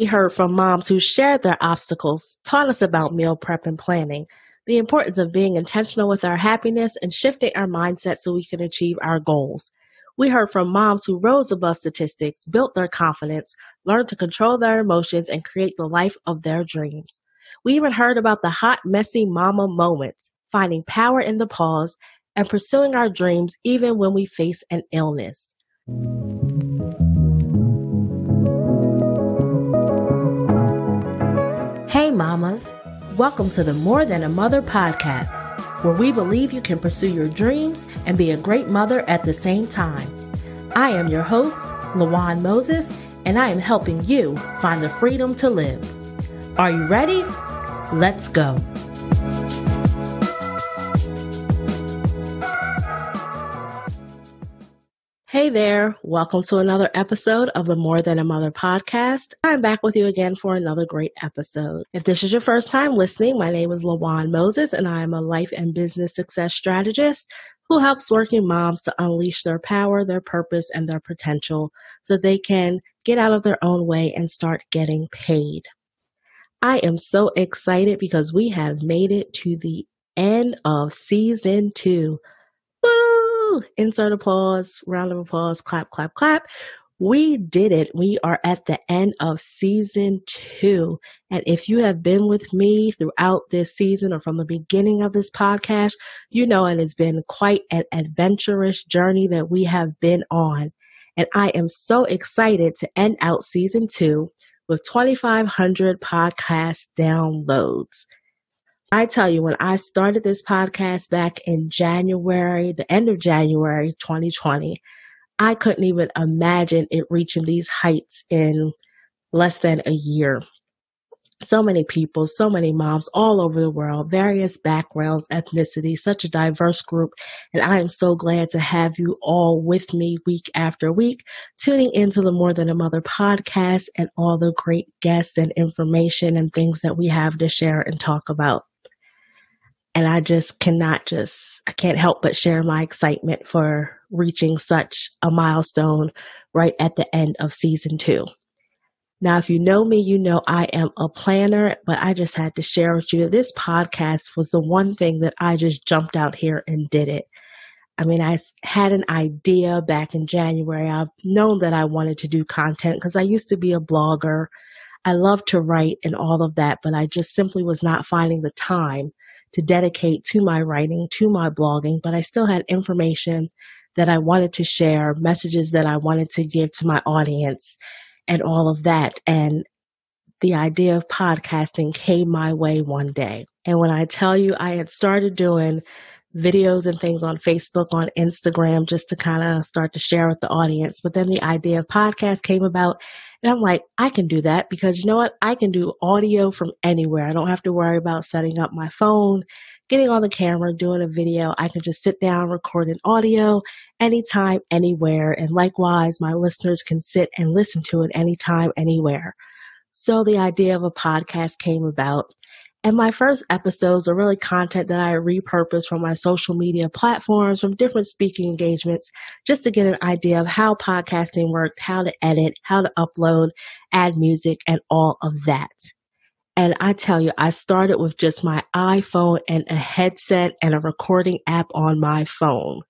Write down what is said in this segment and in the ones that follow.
We heard from moms who shared their obstacles, taught us about meal prep and planning, the importance of being intentional with our happiness and shifting our mindset so we can achieve our goals. We heard from moms who rose above statistics, built their confidence, learned to control their emotions, and create the life of their dreams. We even heard about the hot, messy mama moments, finding power in the pause, and pursuing our dreams even when we face an illness. Mamas. Welcome to the More Than a Mother podcast, where we believe you can pursue your dreams and be a great mother at the same time. I am your host, Lawan Moses, and I am helping you find the freedom to live. Are you ready? Let's go. Hey there. Welcome to another episode of the More Than a Mother podcast. I'm back with you again for another great episode. If this is your first time listening, my name is Lawan Moses and I am a life and business success strategist who helps working moms to unleash their power, their purpose, and their potential so they can get out of their own way and start getting paid. I am so excited because we have made it to the end of season two. Insert applause, round of applause, clap, clap, clap. We did it. We are at the end of season two. And if you have been with me throughout this season or from the beginning of this podcast, you know it has been quite an adventurous journey that we have been on. And I am so excited to end out season two with 2,500 podcast downloads. I tell you, when I started this podcast back in January, the end of January 2020, I couldn't even imagine it reaching these heights in less than a year. So many people, so many moms all over the world, various backgrounds, ethnicities, such a diverse group. And I am so glad to have you all with me week after week, tuning into the More Than a Mother podcast and all the great guests and information and things that we have to share and talk about. And I just cannot just, I can't help but share my excitement for reaching such a milestone right at the end of season two. Now, if you know me, you know I am a planner, but I just had to share with you that this podcast was the one thing that I just jumped out here and did it. I mean, I had an idea back in January. I've known that I wanted to do content because I used to be a blogger. I love to write and all of that, but I just simply was not finding the time to dedicate to my writing, to my blogging, but I still had information that I wanted to share, messages that I wanted to give to my audience, and all of that. And the idea of podcasting came my way one day. And when I tell you I had started doing videos and things on Facebook, on Instagram, just to kind of start to share with the audience. But then the idea of podcast came about and I'm like, I can do that because you know what? I can do audio from anywhere. I don't have to worry about setting up my phone, getting on the camera, doing a video. I can just sit down, record an audio anytime, anywhere. And likewise, my listeners can sit and listen to it anytime, anywhere. So the idea of a podcast came about. And my first episodes are really content that I repurpose from my social media platforms, from different speaking engagements, just to get an idea of how podcasting worked, how to edit, how to upload, add music, and all of that. And I tell you, I started with just my iPhone and a headset and a recording app on my phone.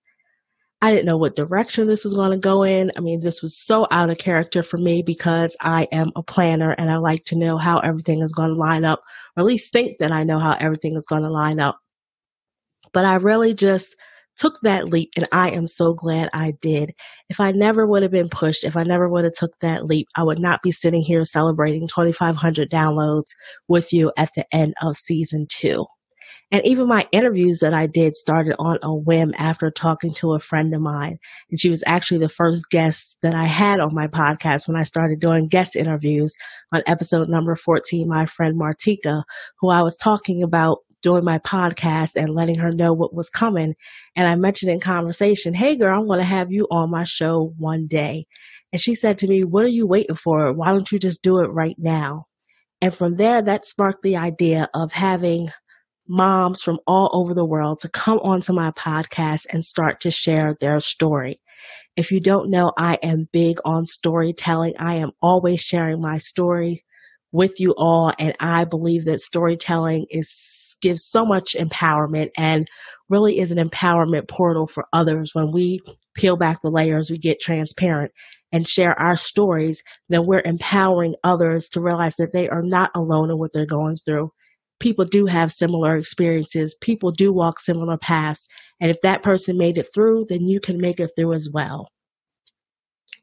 I didn't know what direction this was going to go in. I mean, this was so out of character for me because I am a planner and I like to know how everything is going to line up, or at least think that I know how everything is going to line up. But I really just took that leap and I am so glad I did. If I never would have been pushed, if I never would have took that leap, I would not be sitting here celebrating 2500 downloads with you at the end of season 2. And even my interviews that I did started on a whim after talking to a friend of mine. And she was actually the first guest that I had on my podcast when I started doing guest interviews on episode number 14, my friend Martika, who I was talking about doing my podcast and letting her know what was coming. And I mentioned in conversation, Hey girl, I'm going to have you on my show one day. And she said to me, what are you waiting for? Why don't you just do it right now? And from there, that sparked the idea of having moms from all over the world to come onto my podcast and start to share their story. If you don't know, I am big on storytelling. I am always sharing my story with you all. And I believe that storytelling is gives so much empowerment and really is an empowerment portal for others. When we peel back the layers, we get transparent and share our stories, then we're empowering others to realize that they are not alone in what they're going through. People do have similar experiences. People do walk similar paths. And if that person made it through, then you can make it through as well.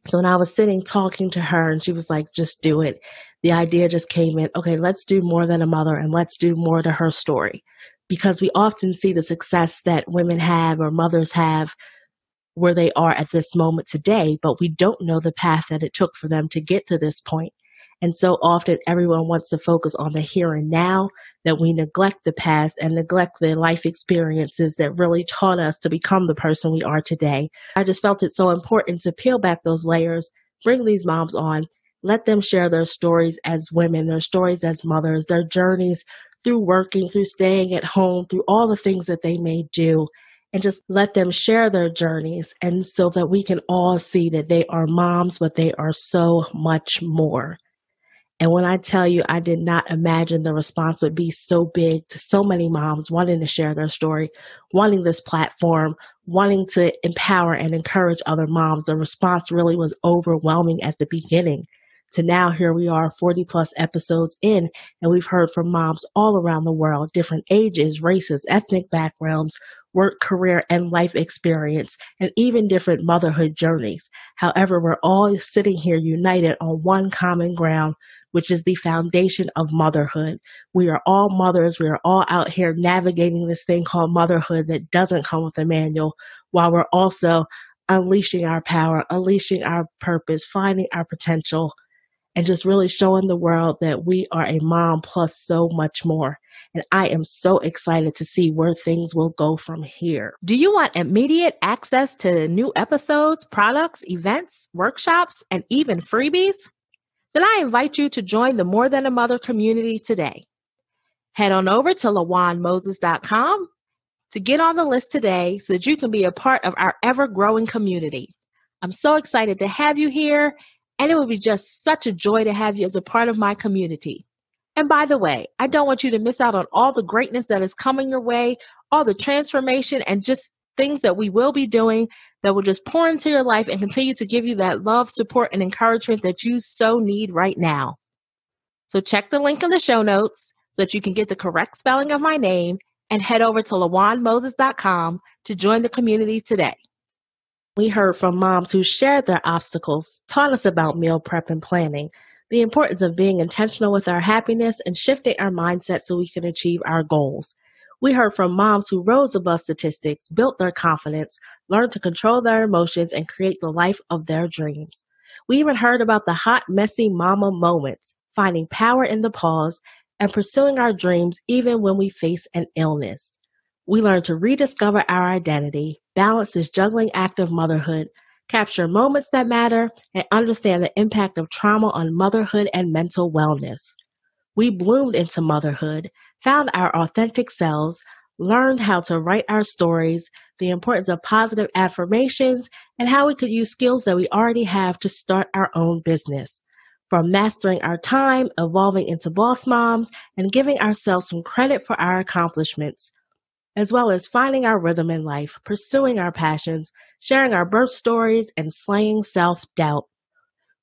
So when I was sitting talking to her and she was like, just do it, the idea just came in, okay, let's do more than a mother and let's do more to her story. Because we often see the success that women have or mothers have where they are at this moment today, but we don't know the path that it took for them to get to this point. And so often everyone wants to focus on the here and now that we neglect the past and neglect the life experiences that really taught us to become the person we are today. I just felt it so important to peel back those layers, bring these moms on, let them share their stories as women, their stories as mothers, their journeys through working, through staying at home, through all the things that they may do and just let them share their journeys and so that we can all see that they are moms, but they are so much more. And when I tell you, I did not imagine the response would be so big to so many moms wanting to share their story, wanting this platform, wanting to empower and encourage other moms. The response really was overwhelming at the beginning. To now, here we are 40 plus episodes in, and we've heard from moms all around the world, different ages, races, ethnic backgrounds, work, career, and life experience, and even different motherhood journeys. However, we're all sitting here united on one common ground, which is the foundation of motherhood. We are all mothers. We are all out here navigating this thing called motherhood that doesn't come with a manual, while we're also unleashing our power, unleashing our purpose, finding our potential, and just really showing the world that we are a mom plus so much more. And I am so excited to see where things will go from here. Do you want immediate access to new episodes, products, events, workshops, and even freebies? Then I invite you to join the More Than a Mother community today. Head on over to lawanmoses.com to get on the list today so that you can be a part of our ever growing community. I'm so excited to have you here, and it would be just such a joy to have you as a part of my community. And by the way, I don't want you to miss out on all the greatness that is coming your way, all the transformation and just things that we will be doing that will just pour into your life and continue to give you that love, support, and encouragement that you so need right now. So check the link in the show notes so that you can get the correct spelling of my name and head over to lawanmoses.com to join the community today. We heard from moms who shared their obstacles, taught us about meal prep and planning, the importance of being intentional with our happiness and shifting our mindset so we can achieve our goals. We heard from moms who rose above statistics, built their confidence, learned to control their emotions, and create the life of their dreams. We even heard about the hot, messy mama moments, finding power in the pause, and pursuing our dreams even when we face an illness. We learned to rediscover our identity, balance this juggling act of motherhood, capture moments that matter, and understand the impact of trauma on motherhood and mental wellness. We bloomed into motherhood, found our authentic selves, learned how to write our stories, the importance of positive affirmations, and how we could use skills that we already have to start our own business. From mastering our time, evolving into boss moms, and giving ourselves some credit for our accomplishments, as well as finding our rhythm in life, pursuing our passions, sharing our birth stories, and slaying self doubt.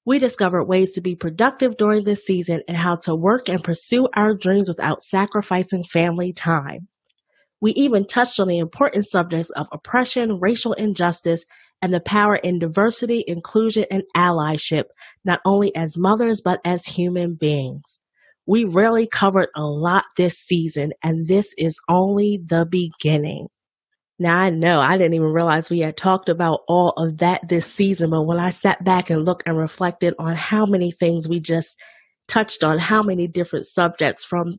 We discovered ways to be productive during this season and how to work and pursue our dreams without sacrificing family time. We even touched on the important subjects of oppression, racial injustice, and the power in diversity, inclusion, and allyship, not only as mothers, but as human beings. We really covered a lot this season, and this is only the beginning. Now, I know I didn't even realize we had talked about all of that this season, but when I sat back and looked and reflected on how many things we just touched on, how many different subjects from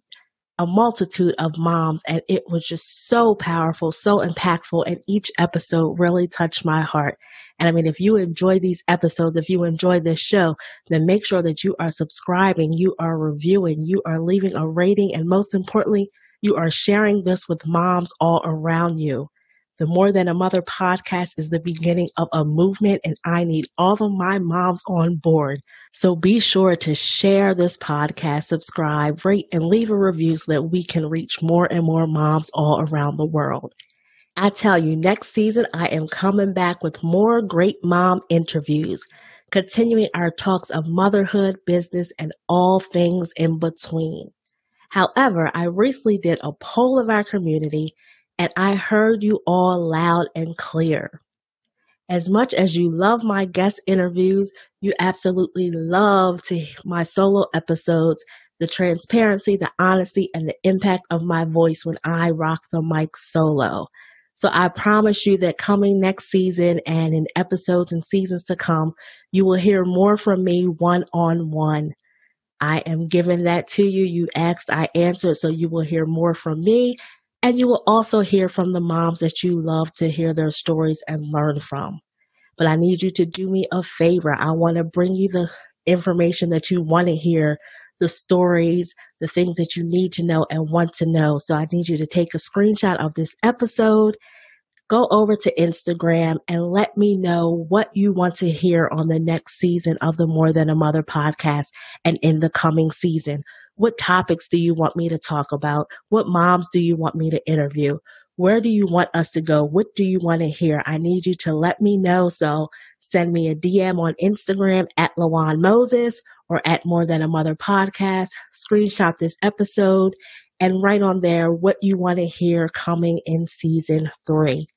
a multitude of moms, and it was just so powerful, so impactful, and each episode really touched my heart. And I mean, if you enjoy these episodes, if you enjoy this show, then make sure that you are subscribing, you are reviewing, you are leaving a rating, and most importantly, you are sharing this with moms all around you. The More Than a Mother podcast is the beginning of a movement, and I need all of my moms on board. So be sure to share this podcast, subscribe, rate, and leave a review so that we can reach more and more moms all around the world. I tell you, next season, I am coming back with more great mom interviews, continuing our talks of motherhood, business, and all things in between. However, I recently did a poll of our community and I heard you all loud and clear. As much as you love my guest interviews, you absolutely love to my solo episodes, the transparency, the honesty, and the impact of my voice when I rock the mic solo. So I promise you that coming next season and in episodes and seasons to come, you will hear more from me one on one. I am giving that to you. You asked, I answered, so you will hear more from me and you will also hear from the moms that you love to hear their stories and learn from. But I need you to do me a favor. I want to bring you the information that you want to hear, the stories, the things that you need to know and want to know. So I need you to take a screenshot of this episode go over to Instagram and let me know what you want to hear on the next season of the More Than a Mother podcast and in the coming season. What topics do you want me to talk about? What moms do you want me to interview? Where do you want us to go? What do you want to hear? I need you to let me know. So send me a DM on Instagram at Lawan Moses or at More Than a Mother podcast. Screenshot this episode and write on there what you want to hear coming in season three.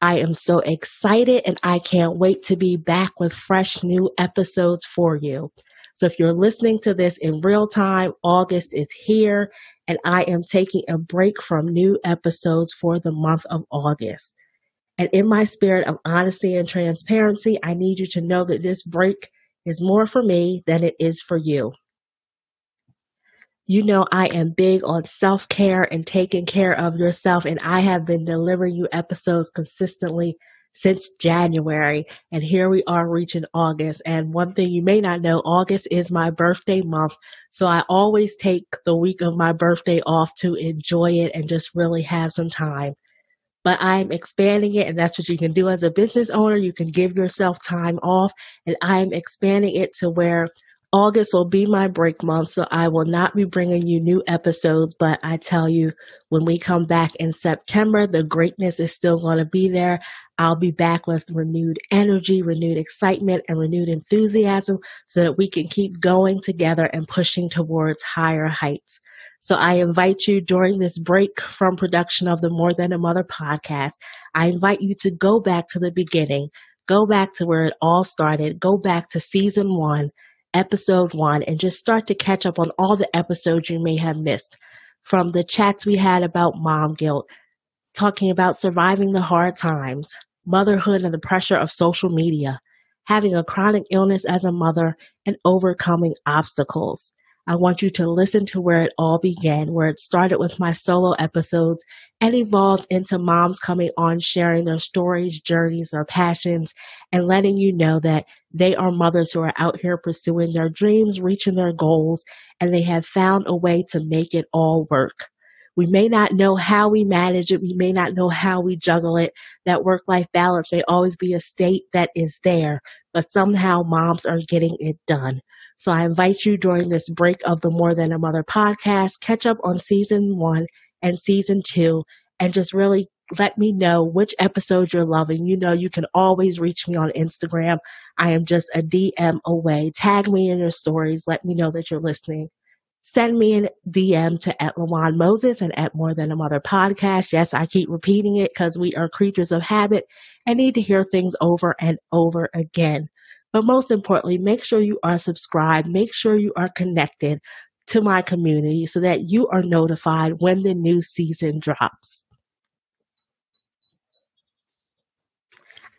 I am so excited and I can't wait to be back with fresh new episodes for you. So if you're listening to this in real time, August is here and I am taking a break from new episodes for the month of August. And in my spirit of honesty and transparency, I need you to know that this break is more for me than it is for you. You know, I am big on self care and taking care of yourself, and I have been delivering you episodes consistently since January. And here we are reaching August. And one thing you may not know, August is my birthday month. So I always take the week of my birthday off to enjoy it and just really have some time. But I'm expanding it, and that's what you can do as a business owner. You can give yourself time off, and I'm expanding it to where August will be my break month, so I will not be bringing you new episodes. But I tell you, when we come back in September, the greatness is still going to be there. I'll be back with renewed energy, renewed excitement, and renewed enthusiasm so that we can keep going together and pushing towards higher heights. So I invite you during this break from production of the More Than a Mother podcast, I invite you to go back to the beginning, go back to where it all started, go back to season one episode one and just start to catch up on all the episodes you may have missed. From the chats we had about mom guilt, talking about surviving the hard times, motherhood and the pressure of social media, having a chronic illness as a mother, and overcoming obstacles. I want you to listen to where it all began, where it started with my solo episodes and evolved into moms coming on, sharing their stories, journeys, their passions, and letting you know that they are mothers who are out here pursuing their dreams, reaching their goals, and they have found a way to make it all work. We may not know how we manage it. We may not know how we juggle it. That work life balance may always be a state that is there, but somehow moms are getting it done. So I invite you during this break of the More Than a Mother podcast, catch up on season one and season two, and just really let me know which episode you're loving. You know, you can always reach me on Instagram. I am just a DM away. Tag me in your stories. Let me know that you're listening. Send me a DM to at Lawan Moses and at More Than a Mother podcast. Yes, I keep repeating it because we are creatures of habit and need to hear things over and over again. But most importantly, make sure you are subscribed. Make sure you are connected to my community so that you are notified when the new season drops.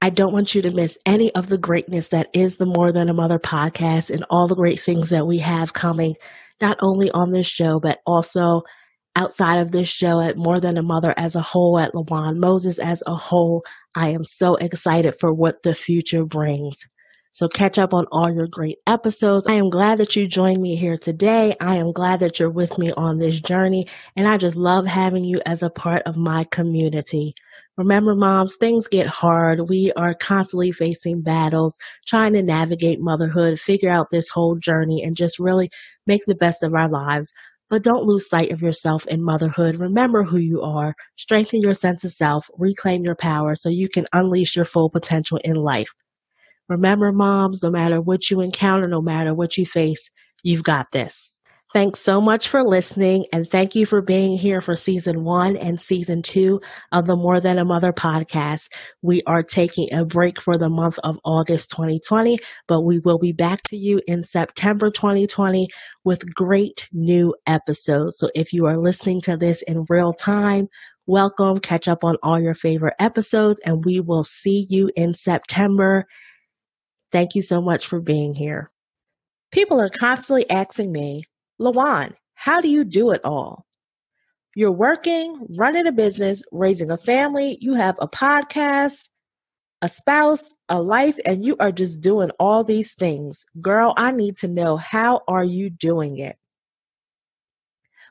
I don't want you to miss any of the greatness that is the More Than a Mother podcast and all the great things that we have coming, not only on this show, but also outside of this show at More Than a Mother as a whole, at Lawan Moses as a whole. I am so excited for what the future brings. So catch up on all your great episodes. I am glad that you joined me here today. I am glad that you're with me on this journey. And I just love having you as a part of my community. Remember, moms, things get hard. We are constantly facing battles, trying to navigate motherhood, figure out this whole journey, and just really make the best of our lives. But don't lose sight of yourself in motherhood. Remember who you are, strengthen your sense of self, reclaim your power so you can unleash your full potential in life. Remember, moms, no matter what you encounter, no matter what you face, you've got this. Thanks so much for listening and thank you for being here for season one and season two of the More Than a Mother podcast. We are taking a break for the month of August 2020, but we will be back to you in September 2020 with great new episodes. So if you are listening to this in real time, welcome, catch up on all your favorite episodes and we will see you in September. Thank you so much for being here. People are constantly asking me, Lawan, how do you do it all? You're working, running a business, raising a family, you have a podcast, a spouse, a life, and you are just doing all these things. Girl, I need to know how are you doing it?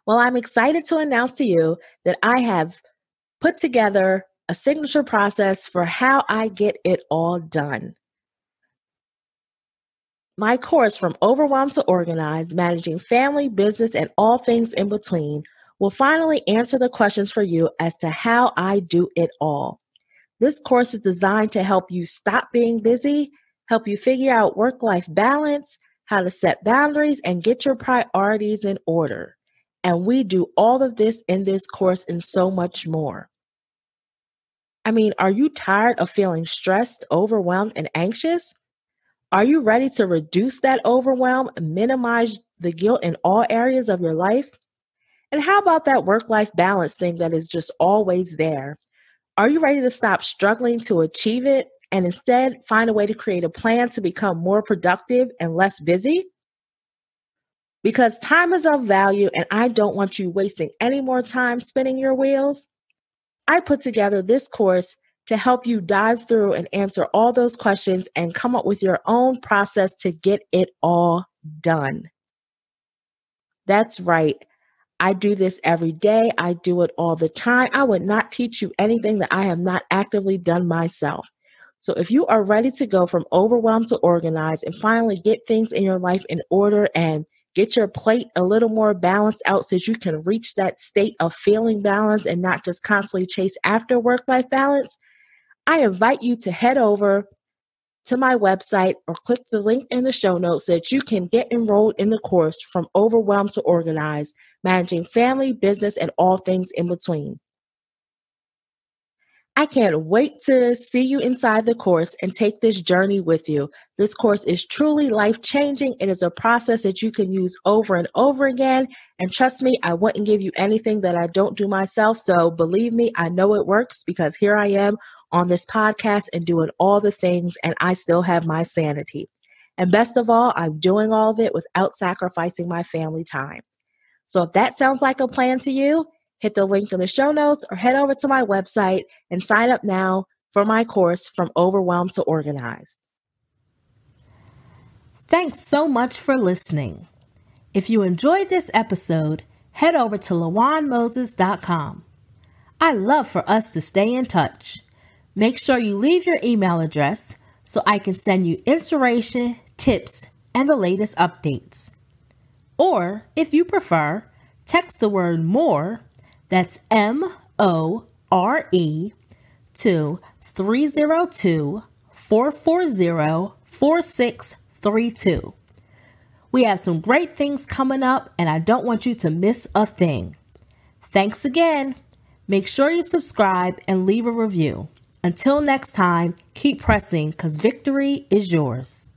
Well, I'm excited to announce to you that I have put together a signature process for how I get it all done. My course, From Overwhelmed to Organized Managing Family, Business, and All Things in Between, will finally answer the questions for you as to how I do it all. This course is designed to help you stop being busy, help you figure out work life balance, how to set boundaries, and get your priorities in order. And we do all of this in this course and so much more. I mean, are you tired of feeling stressed, overwhelmed, and anxious? Are you ready to reduce that overwhelm, minimize the guilt in all areas of your life? And how about that work life balance thing that is just always there? Are you ready to stop struggling to achieve it and instead find a way to create a plan to become more productive and less busy? Because time is of value and I don't want you wasting any more time spinning your wheels. I put together this course to help you dive through and answer all those questions and come up with your own process to get it all done. That's right. I do this every day. I do it all the time. I would not teach you anything that I have not actively done myself. So if you are ready to go from overwhelmed to organized and finally get things in your life in order and get your plate a little more balanced out so you can reach that state of feeling balance and not just constantly chase after work life balance, I invite you to head over to my website or click the link in the show notes so that you can get enrolled in the course from overwhelmed to organized, managing family, business, and all things in between. I can't wait to see you inside the course and take this journey with you. This course is truly life changing. It is a process that you can use over and over again. And trust me, I wouldn't give you anything that I don't do myself. So believe me, I know it works because here I am on this podcast and doing all the things, and I still have my sanity. And best of all, I'm doing all of it without sacrificing my family time. So if that sounds like a plan to you, hit the link in the show notes or head over to my website and sign up now for my course from overwhelmed to organized. Thanks so much for listening. If you enjoyed this episode, head over to lawanmoses.com. I love for us to stay in touch. Make sure you leave your email address so I can send you inspiration, tips, and the latest updates. Or, if you prefer, text the word more, that's M O R E, to 302 440 4632. We have some great things coming up, and I don't want you to miss a thing. Thanks again. Make sure you subscribe and leave a review. Until next time, keep pressing because victory is yours.